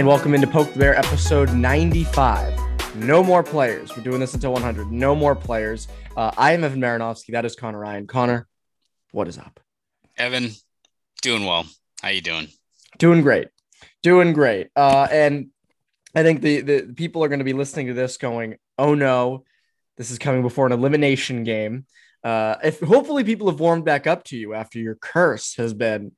And welcome into Poke the Bear episode 95. No more players. We're doing this until 100. No more players. Uh, I am Evan Marinofsky. That is Conor Ryan. Conor, what is up? Evan, doing well. How you doing? Doing great. Doing great. Uh, and I think the, the people are going to be listening to this going, oh no, this is coming before an elimination game. Uh, if hopefully people have warmed back up to you after your curse has been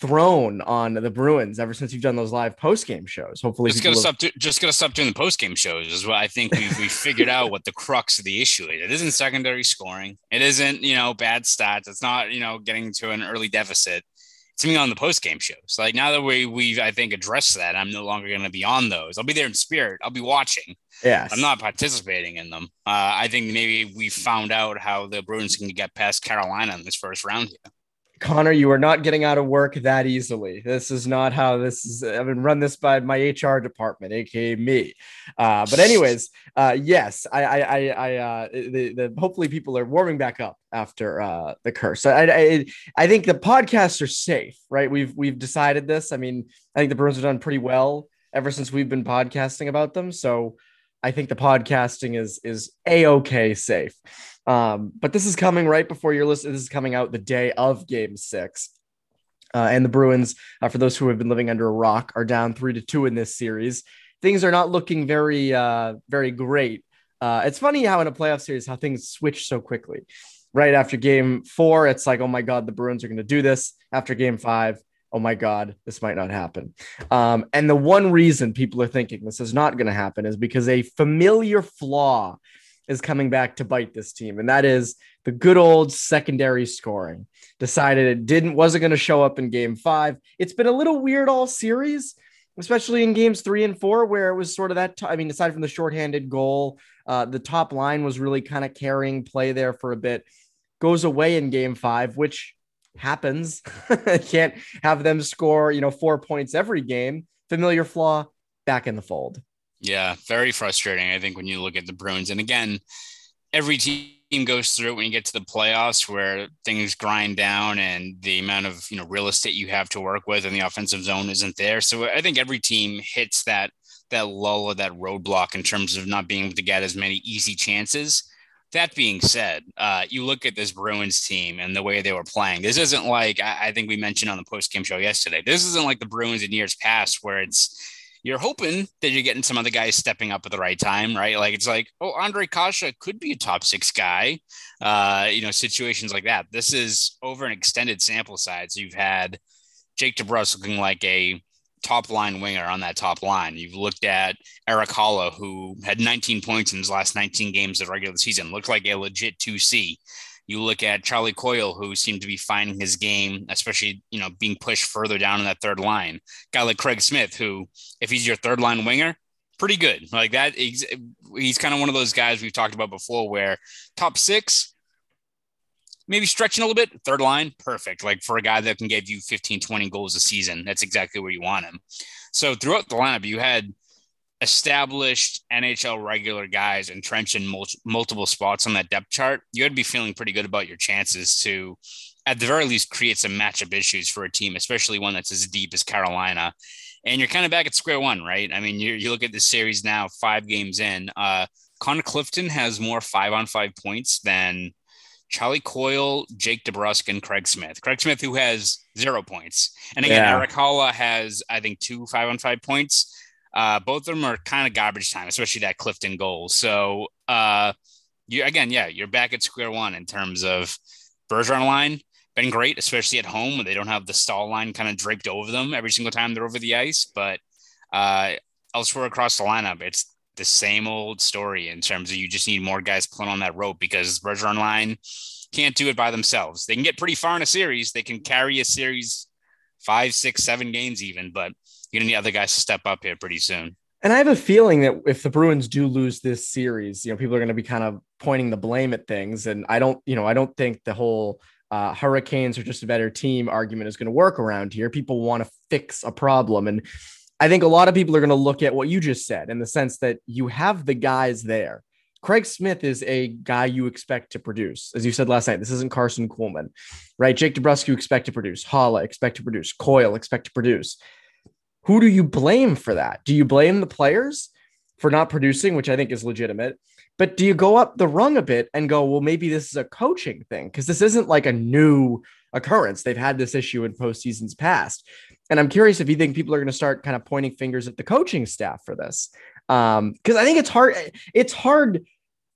thrown on the Bruins ever since you've done those live post game shows. Hopefully, just gonna stop. Do, just gonna stop doing the post game shows. Is what I think we we figured out what the crux of the issue is. It isn't secondary scoring. It isn't you know bad stats. It's not you know getting to an early deficit. It's me on the post game shows. Like now that we we've I think addressed that, I'm no longer gonna be on those. I'll be there in spirit. I'll be watching. Yeah, I'm not participating in them. Uh, I think maybe we found out how the Bruins can get past Carolina in this first round here. Conor, you are not getting out of work that easily. This is not how this is. I've been run this by my HR department, aka me. Uh, but anyways, uh, yes, I, I, I, I uh, the, the hopefully people are warming back up after uh, the curse. I, I, I think the podcasts are safe, right? We've we've decided this. I mean, I think the Bruins have done pretty well ever since we've been podcasting about them. So I think the podcasting is is a okay safe. Um, but this is coming right before your list. This is coming out the day of Game Six. Uh, and the Bruins, uh, for those who have been living under a rock, are down three to two in this series. Things are not looking very, uh, very great. Uh, it's funny how in a playoff series how things switch so quickly. Right after Game Four, it's like, oh my god, the Bruins are going to do this. After Game Five, oh my God, this might not happen. Um, and the one reason people are thinking this is not going to happen is because a familiar flaw is coming back to bite this team, and that is the good old secondary scoring. Decided it didn't wasn't going to show up in Game Five. It's been a little weird all series, especially in Games Three and Four, where it was sort of that. T- I mean, aside from the shorthanded goal, uh, the top line was really kind of carrying play there for a bit. Goes away in Game Five, which happens. Can't have them score, you know, four points every game. Familiar flaw back in the fold. Yeah, very frustrating. I think when you look at the Bruins, and again, every team goes through it when you get to the playoffs where things grind down and the amount of you know real estate you have to work with and the offensive zone isn't there. So I think every team hits that that lull or that roadblock in terms of not being able to get as many easy chances. That being said, uh, you look at this Bruins team and the way they were playing. This isn't like I, I think we mentioned on the post game show yesterday. This isn't like the Bruins in years past where it's you're hoping that you're getting some other guys stepping up at the right time, right? Like it's like, oh, Ondrej Kase could be a top six guy, uh, you know, situations like that. This is over an extended sample size. You've had Jake DeBrusk looking like a top line winger on that top line. You've looked at Erik Haula, who had 19 points in his last 19 games of regular season, looked like a legit 2C. You look at Charlie Coyle, who seemed to be finding his game, especially you know being pushed further down in that third line. Guy like Craig Smith, who if he's your third line winger, pretty good. Like that, he's, he's kind of one of those guys we've talked about before, where top six, maybe stretching a little bit. Third line, perfect. Like for a guy that can give you 15, 20 goals a season, that's exactly where you want him. So throughout the lineup, you had established NHL regular guys entrenched in mul- multiple spots on that depth chart, you got to be feeling pretty good about your chances to, at the very least, create some matchup issues for a team, especially one that's as deep as Carolina. And you're kind of back at square one, right? I mean, you look at the series now, five games in. Uh, Connor Clifton has more five on five points than Charlie Coyle, Jake DeBrusk, and Craig Smith. Craig Smith, who has zero points. And again, yeah. Erik Haula has, I think, two five on five points. Uh, both of them are kind of garbage time, especially that Clifton goal. So, uh, you again, yeah, you're back at square one in terms of Bergeron line. Been great, especially at home when they don't have the Staal line kind of draped over them every single time they're over the ice. But uh, elsewhere across the lineup, it's the same old story in terms of you just need more guys pulling on that rope because Bergeron line can't do it by themselves. They can get pretty far in a series. They can carry a series five, six, seven games even, but you're gonna need other guys to step up here pretty soon. And I have a feeling that if the Bruins do lose this series, you know, people are going to be kind of pointing the blame at things. And I don't, you know, I don't think the whole uh, Hurricanes are just a better team argument is going to work around here. People want to fix a problem. And I think a lot of people are going to look at what you just said in the sense that you have the guys there. Craig Smith is a guy you expect to produce. As you said last night, this isn't Karson Kuhlman, right? Jake DeBrusk, you expect to produce. Haula, expect to produce. Coyle, expect to produce. Who do you blame for that? Do you blame the players for not producing, which I think is legitimate? But do you go up the rung a bit and go, well, maybe this is a coaching thing? Because this isn't like a new occurrence. They've had this issue in postseasons past. And I'm curious if you think people are going to start kind of pointing fingers at the coaching staff for this. Um, because I think it's hard, it's hard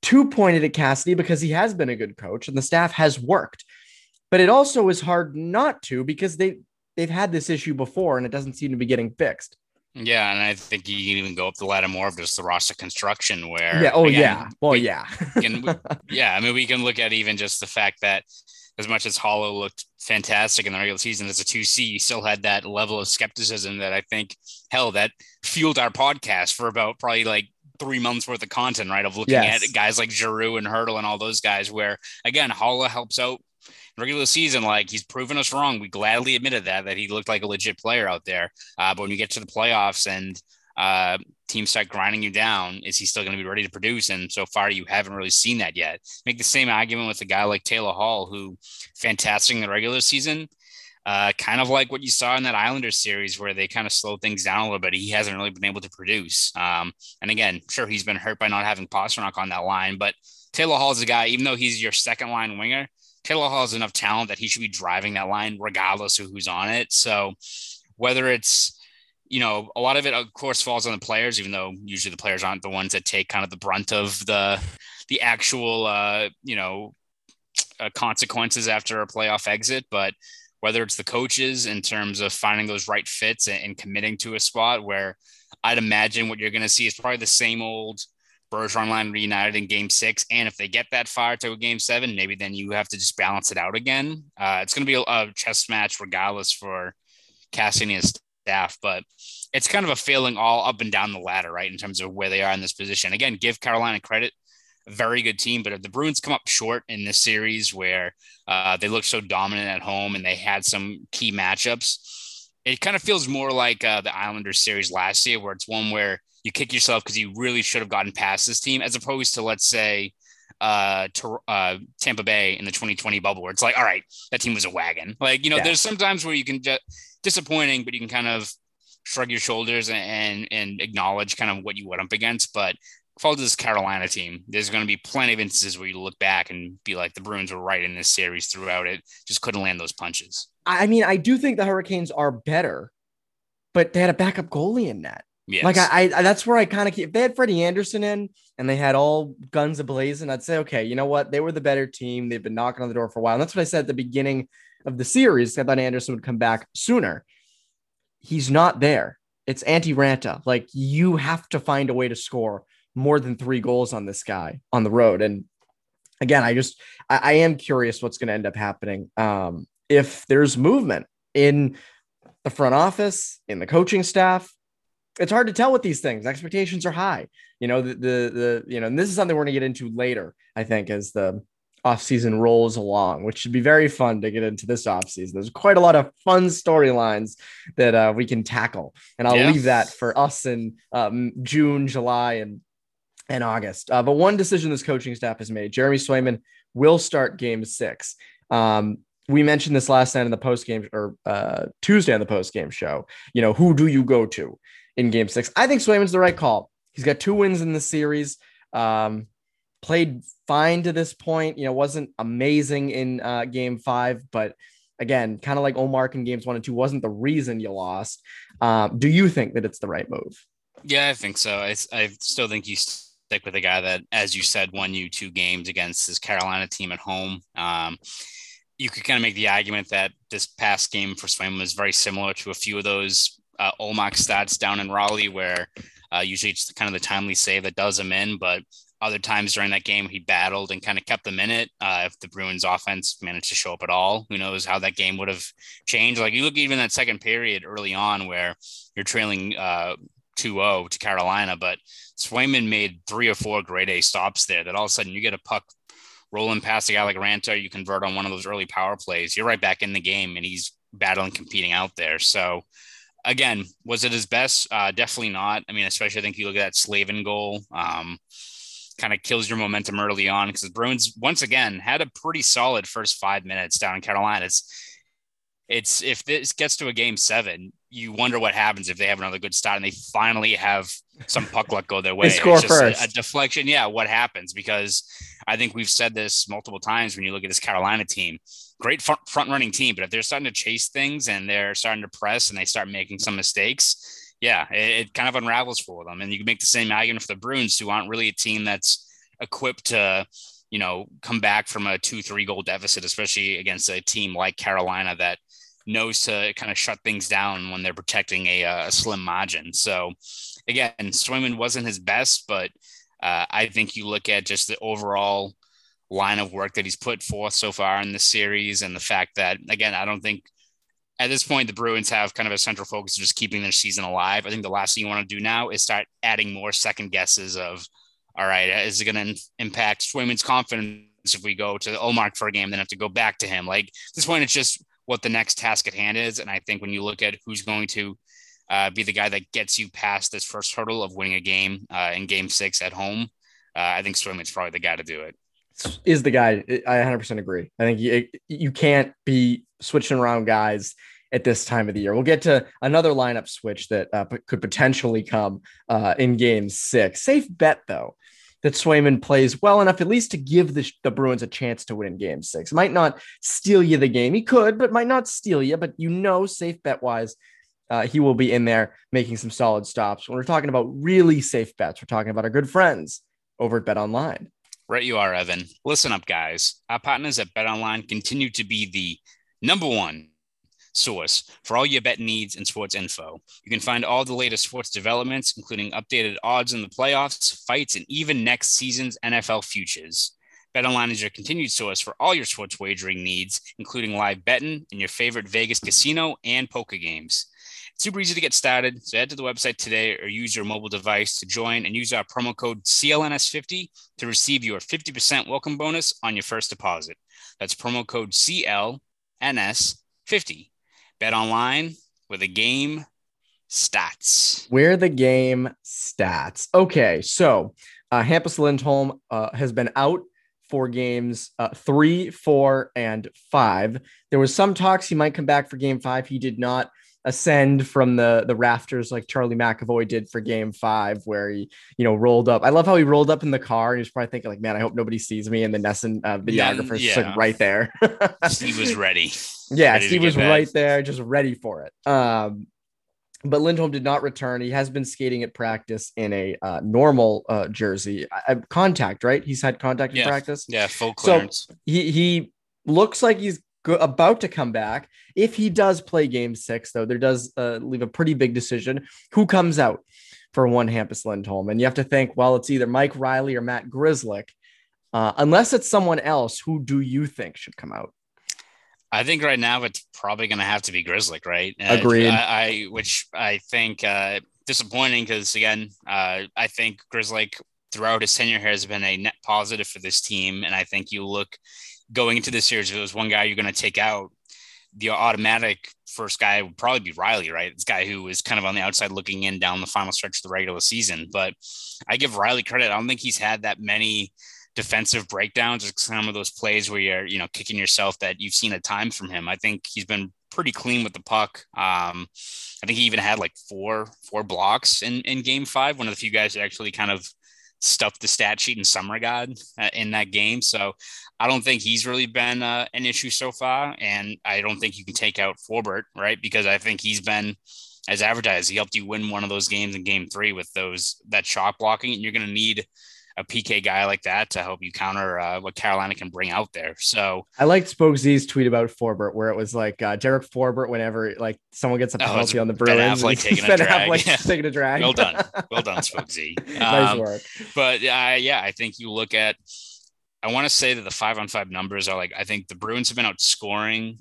to point it at Cassidy because he has been a good coach and the staff has worked. But it also is hard not to because they they've had this issue before and it doesn't seem to be getting fixed. Yeah, and I think you can even go up the ladder more of just the roster construction where Yeah, oh again, yeah. Well, we yeah. can, yeah, I mean we can look at even just the fact that as much as Haula looked fantastic in the regular season as a 2C, he still had that level of skepticism that I think hell that fueled our podcast for about probably like three months worth of content, right? Of looking yes. at guys like Giroux and Hertl and all those guys, where again, Haula helps out regular season, like he's proven us wrong. We gladly admitted that that he looked like a legit player out there. Uh, but when you get to the playoffs and uh, teams start grinding you down, is he still going to be ready to produce? And so far, you haven't really seen that yet. Make the same argument with a guy like Taylor Hall, who fantastic in the regular season. Uh, kind of like what you saw in that Islanders series where they kind of slowed things down a little bit. He hasn't really been able to produce. Um, and again, sure, he's been hurt by not having Pastrnak on that line, but Taylor Hall is a guy, even though he's your second line winger, Taylor Hall has enough talent that he should be driving that line regardless of who's on it. So whether it's, you know, a lot of it of course falls on the players, even though usually the players aren't the ones that take kind of the brunt of the the actual uh, you know, uh, consequences after a playoff exit, but whether it's the coaches in terms of finding those right fits and, and committing to a spot where I'd imagine what you're going to see is probably the same old Bergeron line reunited in game six. And if they get that far to a game seven, maybe then you have to just balance it out again. Uh, it's going to be a, a, chess match regardless for his staff, but it's kind of a failing all up and down the ladder, right? In terms of where they are in this position. Again, give Carolina credit. Very good team, but if the Bruins come up short in this series where uh, they look so dominant at home and they had some key matchups, it kind of feels more like uh, the Islanders series last year, where it's one where you kick yourself because you really should have gotten past this team, as opposed to let's say uh, to, uh, Tampa Bay in the 2020 bubble, where it's like, all right, that team was a wagon. Like you know, yeah. there's sometimes where you can just disappointing, but you can kind of shrug your shoulders and and acknowledge kind of what you went up against. But fall to this Carolina team, there's going to be plenty of instances where you look back and be like, the Bruins were right in this series throughout it, just couldn't land those punches. I mean, I do think the Hurricanes are better, but they had a backup goalie in that. Yes. Like I, I that's where I kind of keep. If they had Freddie Andersen in and they had all guns ablazing, I'd say, okay, you know what? They were the better team. They've been knocking on the door for a while. And that's what I said at the beginning of the series. I thought Andersen would come back sooner. He's not there. It's Antti Raanta. Like you have to find a way to score more than three goals on this guy on the road. And again, I just I, I am curious what's going to end up happening. Um, if there's movement in the front office, in the coaching staff, it's hard to tell with these things. Expectations are high. You know, the, the, the, you know, and this is something we're going to get into later, I think, as the off season rolls along, which should be very fun to get into this off season. There's quite a lot of fun storylines that uh, we can tackle. And I'll leave that for us in um, June, July, and, and August. Uh, but one decision this coaching staff has made Jeremy Swayman will start game six. Um, we mentioned this last night in the post game or uh, Tuesday on the post game show. You know, who do you go to? in game six. I think Swayman's the right call. He's got two wins in the series. Um, played fine to this point. You know, wasn't amazing in uh, game five, but again, kind of like Ullmark in games one and two, wasn't the reason you lost. Um, do you think that it's the right move? Yeah, I think so. I, I still think you stick with a guy that, as you said, won you two games against this Carolina team at home. Um, you could kind of make the argument that this past game for Swain was very similar to a few of those uh, Ullmark stats down in Raleigh, where Uh, usually it's kind of the timely save that does him in, but other times during that game he battled and kind of kept them in it. Uh, if the Bruins offense managed to show up at all, who knows how that game would have changed. Like you look even that second period early on where you're trailing uh, 2-0 to Carolina, but Swayman made three or four grade A stops there that all of a sudden you get a puck rolling past a guy like Raanta, you convert on one of those early power plays, you're right back in the game and he's battling, competing out there. So again, was it his best? Uh, definitely not. I mean, especially I think you look at that Slavin goal. Um, kind of kills your momentum early on because the Bruins once again had a pretty solid first five minutes down in Carolina. It's it's if this gets to a game seven, you wonder what happens if they have another good start and they finally have some puck luck go their way. They score first. A, a, deflection. Yeah, what happens? Because I think we've said this multiple times when you look at this Carolina team. Great front running team, but if they're starting to chase things and they're starting to press and they start making some mistakes, yeah, it, it kind of unravels for them. And you can make the same argument for the Bruins, who aren't really a team that's equipped to you know, come back from a two, three goal deficit, especially against a team like Carolina that knows to kind of shut things down when they're protecting a, uh, a slim margin. So again, Swayman wasn't his best, but uh, I think you look at just the overall line of work that he's put forth so far in this series and the fact that, again, I don't think at this point the Bruins have kind of a central focus of just keeping their season alive. I think the last thing you want to do now is start adding more second guesses of, all right, is it going to impact Swayman's confidence if we go to Ullmark for a game, then have to go back to him? Like at this point, it's just what the next task at hand is. And I think when you look at who's going to uh, be the guy that gets you past this first hurdle of winning a game uh, in game six at home, uh, I think Swayman's probably the guy to do it. Is the guy. I 100% agree. I think you, you can't be switching around guys at this time of the year. We'll get to another lineup switch that uh, could potentially come uh, in game six. Safe bet, though that Swayman plays well enough, at least to give the, the Bruins a chance to win game six. Might not steal you the game. He could, but might not steal you. But you know, safe bet wise, uh, he will be in there making some solid stops. When we're talking about really safe bets, we're talking about our good friends over at BetOnline. Right, you are, Evan. Listen up, guys. Our partners at Bet Online continue to be the number one source for all your bet needs and sports info. You can find all the latest sports developments, including updated odds in the playoffs, fights, and even next season's NFL futures. BetOnline is your continued source for all your sports wagering needs, including live betting and your favorite Vegas casino and poker games. It's super easy to get started, so head to the website today or use your mobile device to join and use our promo code CLNS50 to receive your 50% welcome bonus on your first deposit. That's promo code CLNS50. Bet online with a game stats. Where the game stats. Okay, so uh, Hampus Lindholm uh, has been out for games uh, three, four, and five. There was some talks he might come back for game five. He did not ascend from the the rafters like Charlie McAvoy did for game five, where he, you know, rolled up. I love how he rolled up in the car and he was probably thinking, like, man, I hope nobody sees me. And the NESN uh, videographer's yeah, yeah. like right there. he was ready. Yeah, ready Steve was back. right there, just ready for it. Um, but Lindholm did not return. He has been skating at practice in a uh, normal uh, jersey. I, contact, right? He's had contact yeah. in practice. Yeah, full clearance. So he he looks like he's go- about to come back. If he does play game six, though, there does uh, leave a pretty big decision. Who comes out for one Hampus Lindholm? And you have to think, well, it's either Mike Reilly or Matt Grzelcyk. Uh, unless it's someone else, who do you think should come out? I think right now it's probably going to have to be Grzelcyk, right? Uh, I, I, which I think uh, disappointing because again, uh, I think Grzelcyk throughout his tenure here has been a net positive for this team, and I think you look going into this series, if it was one guy you're going to take out, the automatic first guy would probably be Reilly, right? This guy who is kind of on the outside looking in down the final stretch of the regular season. But I give Reilly credit. I don't think he's had that many defensive breakdowns or some of those plays where you're, you know, kicking yourself that you've seen at times from him. I think he's been pretty clean with the puck. Um, I think he even had like four four blocks in in game five. One of the few guys that actually kind of stuffed the stat sheet in Summer God uh, in that game. So I don't think he's really been uh, an issue so far. And I don't think you can take out Forbort, right? Because I think he's been as advertised. He helped you win one of those games in game three with those that shot blocking. And you're going to need a PK guy like that to help you counter uh, what Carolina can bring out there. So I liked Spoke Z's tweet about Forbort, where it was like uh, Derek Forbort, whenever like someone gets a oh, penalty oh, on the Bruins, like taking a drag. Affleck yeah. taking a drag. Well done, well done, Spoke Z. nice um, work. But uh, yeah, I think you look at. I want to say that the five on five numbers are like I think the Bruins have been outscoring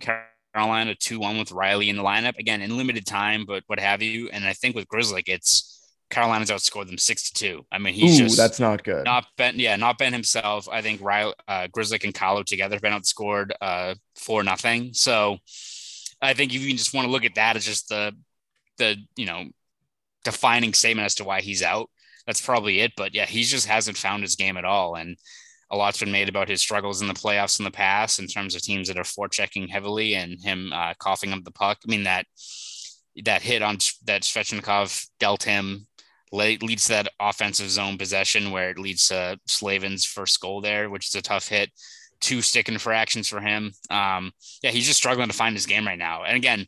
Carolina two one with Reilly in the lineup again in limited time, but what have you. And I think with Grizzly, it's Carolina's outscored them six to two. I mean, he's Ooh, just that's not good. Not Ben, yeah, not Ben himself. I think Reilly, uh, Grizzly and Carlo together have been outscored uh, for nothing. So I think if you just want to look at that as just the the you know defining statement as to why he's out, that's probably it. But yeah, he just hasn't found his game at all, and a lot's been made about his struggles in the playoffs in the past in terms of teams that are forechecking heavily and him uh, coughing up the puck. I mean that that hit on that Svechnikov dealt him leads to that offensive zone possession where it leads to Slavin's first goal there, which is a tough hit. Two stick infractions for him. Um, yeah, he's just struggling to find his game right now. And again,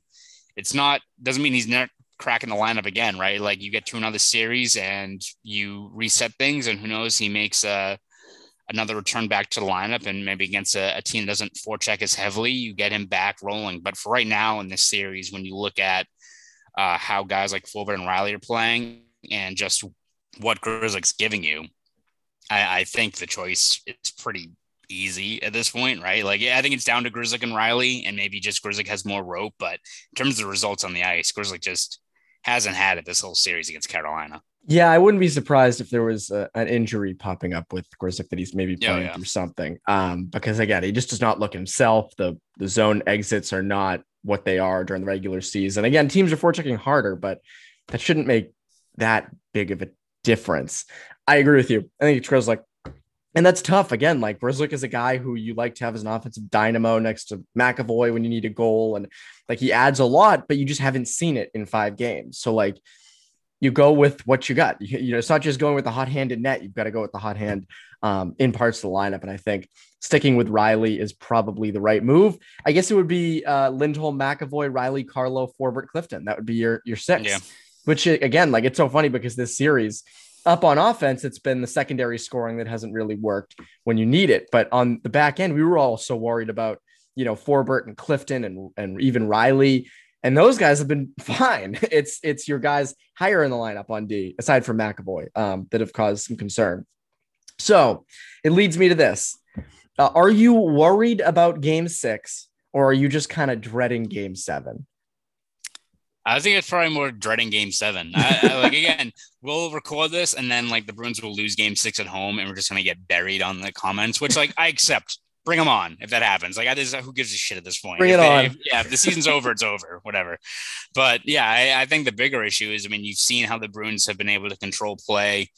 it's not doesn't mean he's not cracking the lineup again, right? Like you get to another series and you reset things, and who knows, he makes a another return back to the lineup and maybe against a, a team that doesn't forecheck as heavily, you get him back rolling. But for right now in this series, when you look at uh, how guys like Forbort and Reilly are playing, and just what Grzelcyk's giving you, I, I think the choice is pretty easy at this point, right? Like, yeah, I think it's down to Grzelcyk and Reilly, and maybe just Grzelcyk has more rope. But in terms of the results on the ice, Grzelcyk just hasn't had it this whole series against Carolina. Yeah, I wouldn't be surprised if there was a, an injury popping up with Grzelcyk that he's maybe playing yeah. through something. Um, because again, he just does not look himself. The the zone exits are not what they are during the regular season. Again, teams are forechecking harder, but that shouldn't make that big of a difference. I agree with you. I think it's like, And that's tough. Again, like Grzelcyk is a guy who you like to have as an offensive dynamo next to McAvoy when you need a goal. And like he adds a lot, but you just haven't seen it in five games. So like you go with what you got. You, you know, it's not just going with the hot handed net. You've got to go with the hot hand um, in parts of the lineup. And I think sticking with Reilly is probably the right move. I guess it would be uh, Lindholm, McAvoy, Reilly, Carlo, Forbort, Clifton. That would be your your six. Yeah which again, like it's so funny because this series up on offense, it's been the secondary scoring that hasn't really worked when you need it. But on the back end, we were all so worried about, you know, Forbort and Clifton and, and even Reilly. And those guys have been fine. It's it's your guys higher in the lineup on D, aside from McAvoy, um, that have caused some concern. So it leads me to this. Uh, are you worried about game six, or are you just kind of dreading game seven? I think it's probably more dreading game seven. I, I, like again, we'll record this and then like the Bruins will lose game six at home and we're just gonna get buried on the comments, which like I accept. Bring them on if that happens. Like I just who gives a shit at this point. Bring if it they, on. If, yeah, if the season's over, it's over. Whatever. But yeah, I, I think the bigger issue is I mean, you've seen how the Bruins have been able to control play,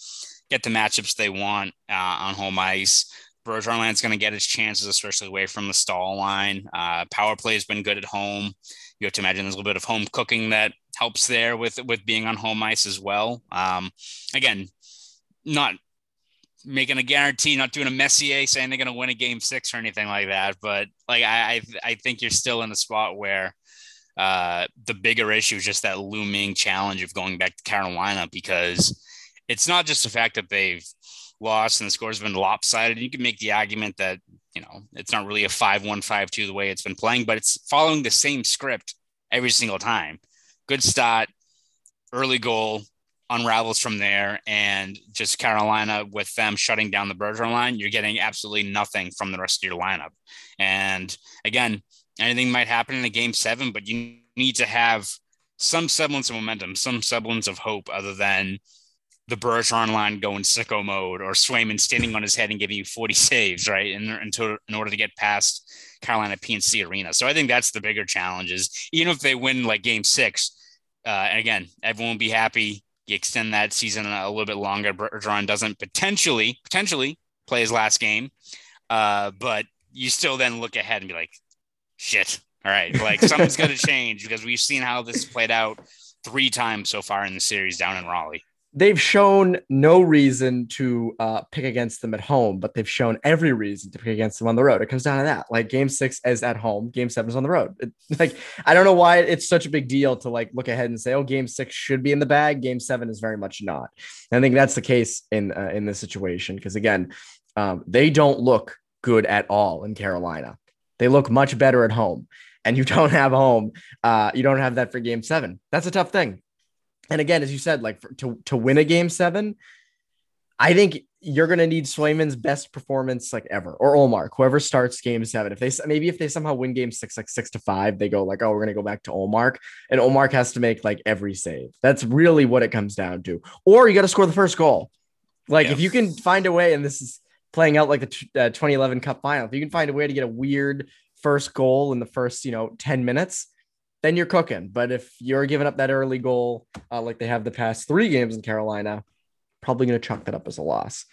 get the matchups they want uh, on home ice. Bergeron's going to get his chances, especially away from the Staal line. Uh, power play has been good at home you have to imagine there's a little bit of home cooking that helps there with with being on home ice as well. Um, again, not making a guarantee, not doing a Messier saying they're going to win a game six or anything like that. But like I, I think you're still in a spot where uh, the bigger issue is just that looming challenge of going back to Carolina because it's not just the fact that they've lost and the scores been lopsided. You can make the argument that you know, it's not really a 5 1 5 2 the way it's been playing, but it's following the same script every single time. Good start, early goal, unravels from there. And just Carolina with them shutting down the Bergeron line, you're getting absolutely nothing from the rest of your lineup. And again, anything might happen in a game seven, but you need to have some semblance of momentum, some semblance of hope other than the Bergeron line going sicko mode or Swayman standing on his head and giving you 40 saves, right? In, in, in order to get past Carolina PNC Arena. So I think that's the bigger challenge is even if they win like game six, uh, and again, everyone will be happy. You extend that season a little bit longer. Bergeron doesn't potentially, potentially play his last game. Uh, but you still then look ahead and be like, shit. All right. Like something's going to change because we've seen how this played out three times so far in the series down in Raleigh. They've shown no reason to uh, pick against them at home, but they've shown every reason to pick against them on the road. It comes down to that. Like game six is at home, game seven is on the road. It, like I don't know why it's such a big deal to like look ahead and say, oh, game six should be in the bag. Game seven is very much not. And I think that's the case in uh, in this situation because again, um, they don't look good at all in Carolina. They look much better at home, and you don't have home. Uh, you don't have that for game seven. That's a tough thing and again, as you said, like for, to to win a game seven, I think you're going to need Swayman's best performance like ever, or Ullmark, whoever starts game seven. If they maybe if they somehow win game six, like six to five, they go like, oh, we're going to go back to Ullmark, and Ullmark has to make like every save. That's really what it comes down to. Or you got to score the first goal. Like yeah. if you can find a way, and this is playing out like the t- uh, 2011 Cup final, if you can find a way to get a weird first goal in the first you know 10 minutes then you're cooking. But if you're giving up that early goal, uh, like they have the past three games in Carolina, probably going to chalk that up as a loss.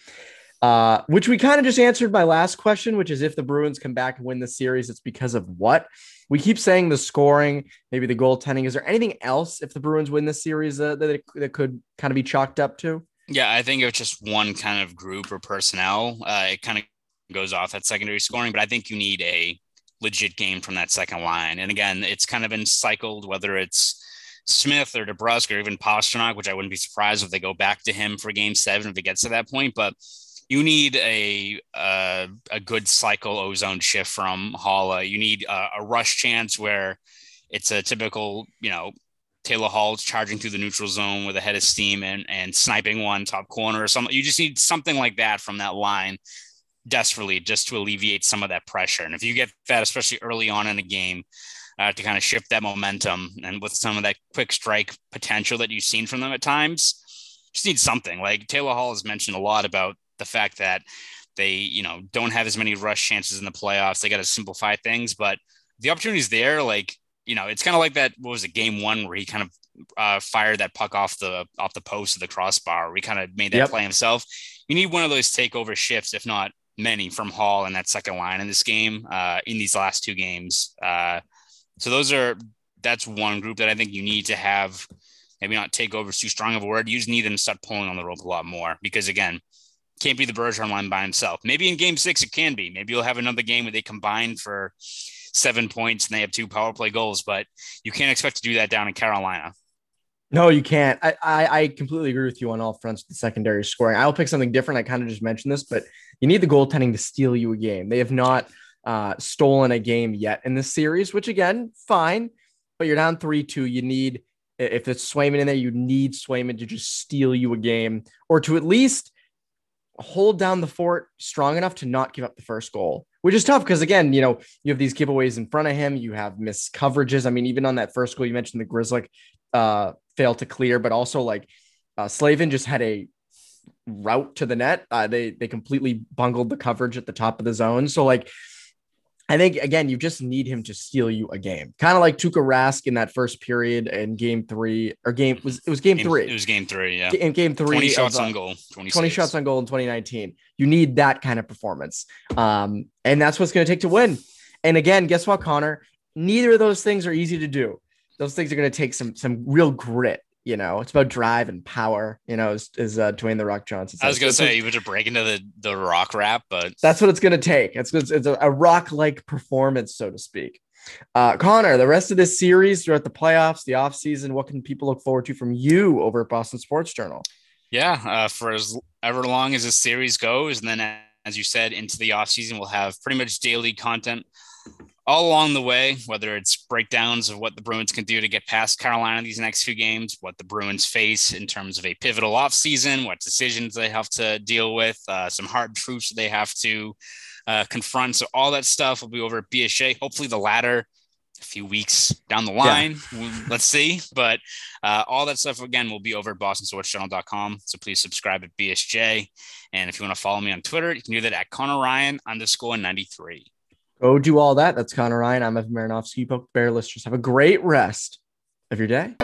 Uh, which we kind of just answered my last question, which is if the Bruins come back and win the series, it's because of what? We keep saying the scoring, maybe the goaltending. Is there anything else if the Bruins win the series uh, that, it, that could kind of be chalked up to? Yeah, I think it's just one kind of group or personnel. Uh, it kind of goes off at secondary scoring, but I think you need a legit game from that second line. And again, it's kind of been cycled, whether it's Smith or DeBrusk or even Pastrnak, which I wouldn't be surprised if they go back to him for game seven if it gets to that point. But you need a a, a good cycle ozone shift from Haula. You need a, a, rush chance where it's a typical, you know, Taylor Hall's charging through the neutral zone with a head of steam and, and sniping one top corner or something. You just need something like that from that line desperately just to alleviate some of that pressure. And if you get that, especially early on in a game, uh, to kind of shift that momentum and with some of that quick strike potential that you've seen from them at times, just need something. Like Taylor Hall has mentioned a lot about the fact that they, you know, don't have as many rush chances in the playoffs. They got to simplify things, but the opportunity is there. Like, you know, it's kind of like that. What was it, game one, where he kind of uh, fired that puck off the off the post of the crossbar. We kind of made that yep. play himself. You need one of those takeover shifts, if not many from Hall and that second line in this game, uh, in these last two games. Uh, so those are that's one group that I think you need to have. Maybe not take over too strong of a word. You just need them to start pulling on the rope a lot more because again, can't be the Bergeron line by himself. Maybe in game six it can be. Maybe you'll have another game where they combine for seven points and they have two power play goals, but you can't expect to do that down in Carolina. No, you can't. I, I, I completely agree with you on all fronts. The secondary scoring. I'll pick something different. I kind of just mentioned this, but you need the goaltending to steal you a game. They have not uh, stolen a game yet in this series, which again, fine. But you're down three two. You need if it's Swayman in there, you need Swayman to just steal you a game or to at least hold down the fort strong enough to not give up the first goal, which is tough because again, you know, you have these giveaways in front of him, you have missed coverages. I mean, even on that first goal, you mentioned the Grizzly uh, failed to clear, but also like uh, Slavin just had a route to the net. Uh, they they completely bungled the coverage at the top of the zone. So like, I think again, you just need him to steal you a game, kind of like Tuukka Rask in that first period in Game Three or game was it was Game, game Three. It was Game Three, yeah. In Game Three, twenty shots of, on goal, 20, 20 shots on goal in 2019. You need that kind of performance, um, and that's what's going to take to win. And again, guess what, Conor? Neither of those things are easy to do those things are going to take some some real grit. You know, it's about drive and power. You know, is, is uh, Dwayne the Rock Johnson. I was going to say you would break into the the rock rap, but that's what it's going to take. It's it's, it's a, rock like performance, so to speak. Uh, Conor, the rest of this series throughout the playoffs, the off season, what can people look forward to from you over at Boston Sports Journal? Yeah, uh, for as ever long as this series goes, and then as you said, into the off season, we'll have pretty much daily content all along the way, whether it's breakdowns of what the Bruins can do to get past Carolina these next few games, what the Bruins face in terms of a pivotal offseason, what decisions they have to deal with, uh, some hard truths they have to uh, confront. So all that stuff will be over at BSJ. Hopefully the latter a few weeks down the line. Yeah. Let's see. But uh, all that stuff, again, will be over at bostonsportsjournal.com. So please subscribe at BSJ. And if you want to follow me on Twitter, you can do that at Conor Ryan underscore 93. Go do all that. That's Conor Ryan. I'm Evan Marinofsky. Poke Bear listeners. Have a great rest of your day.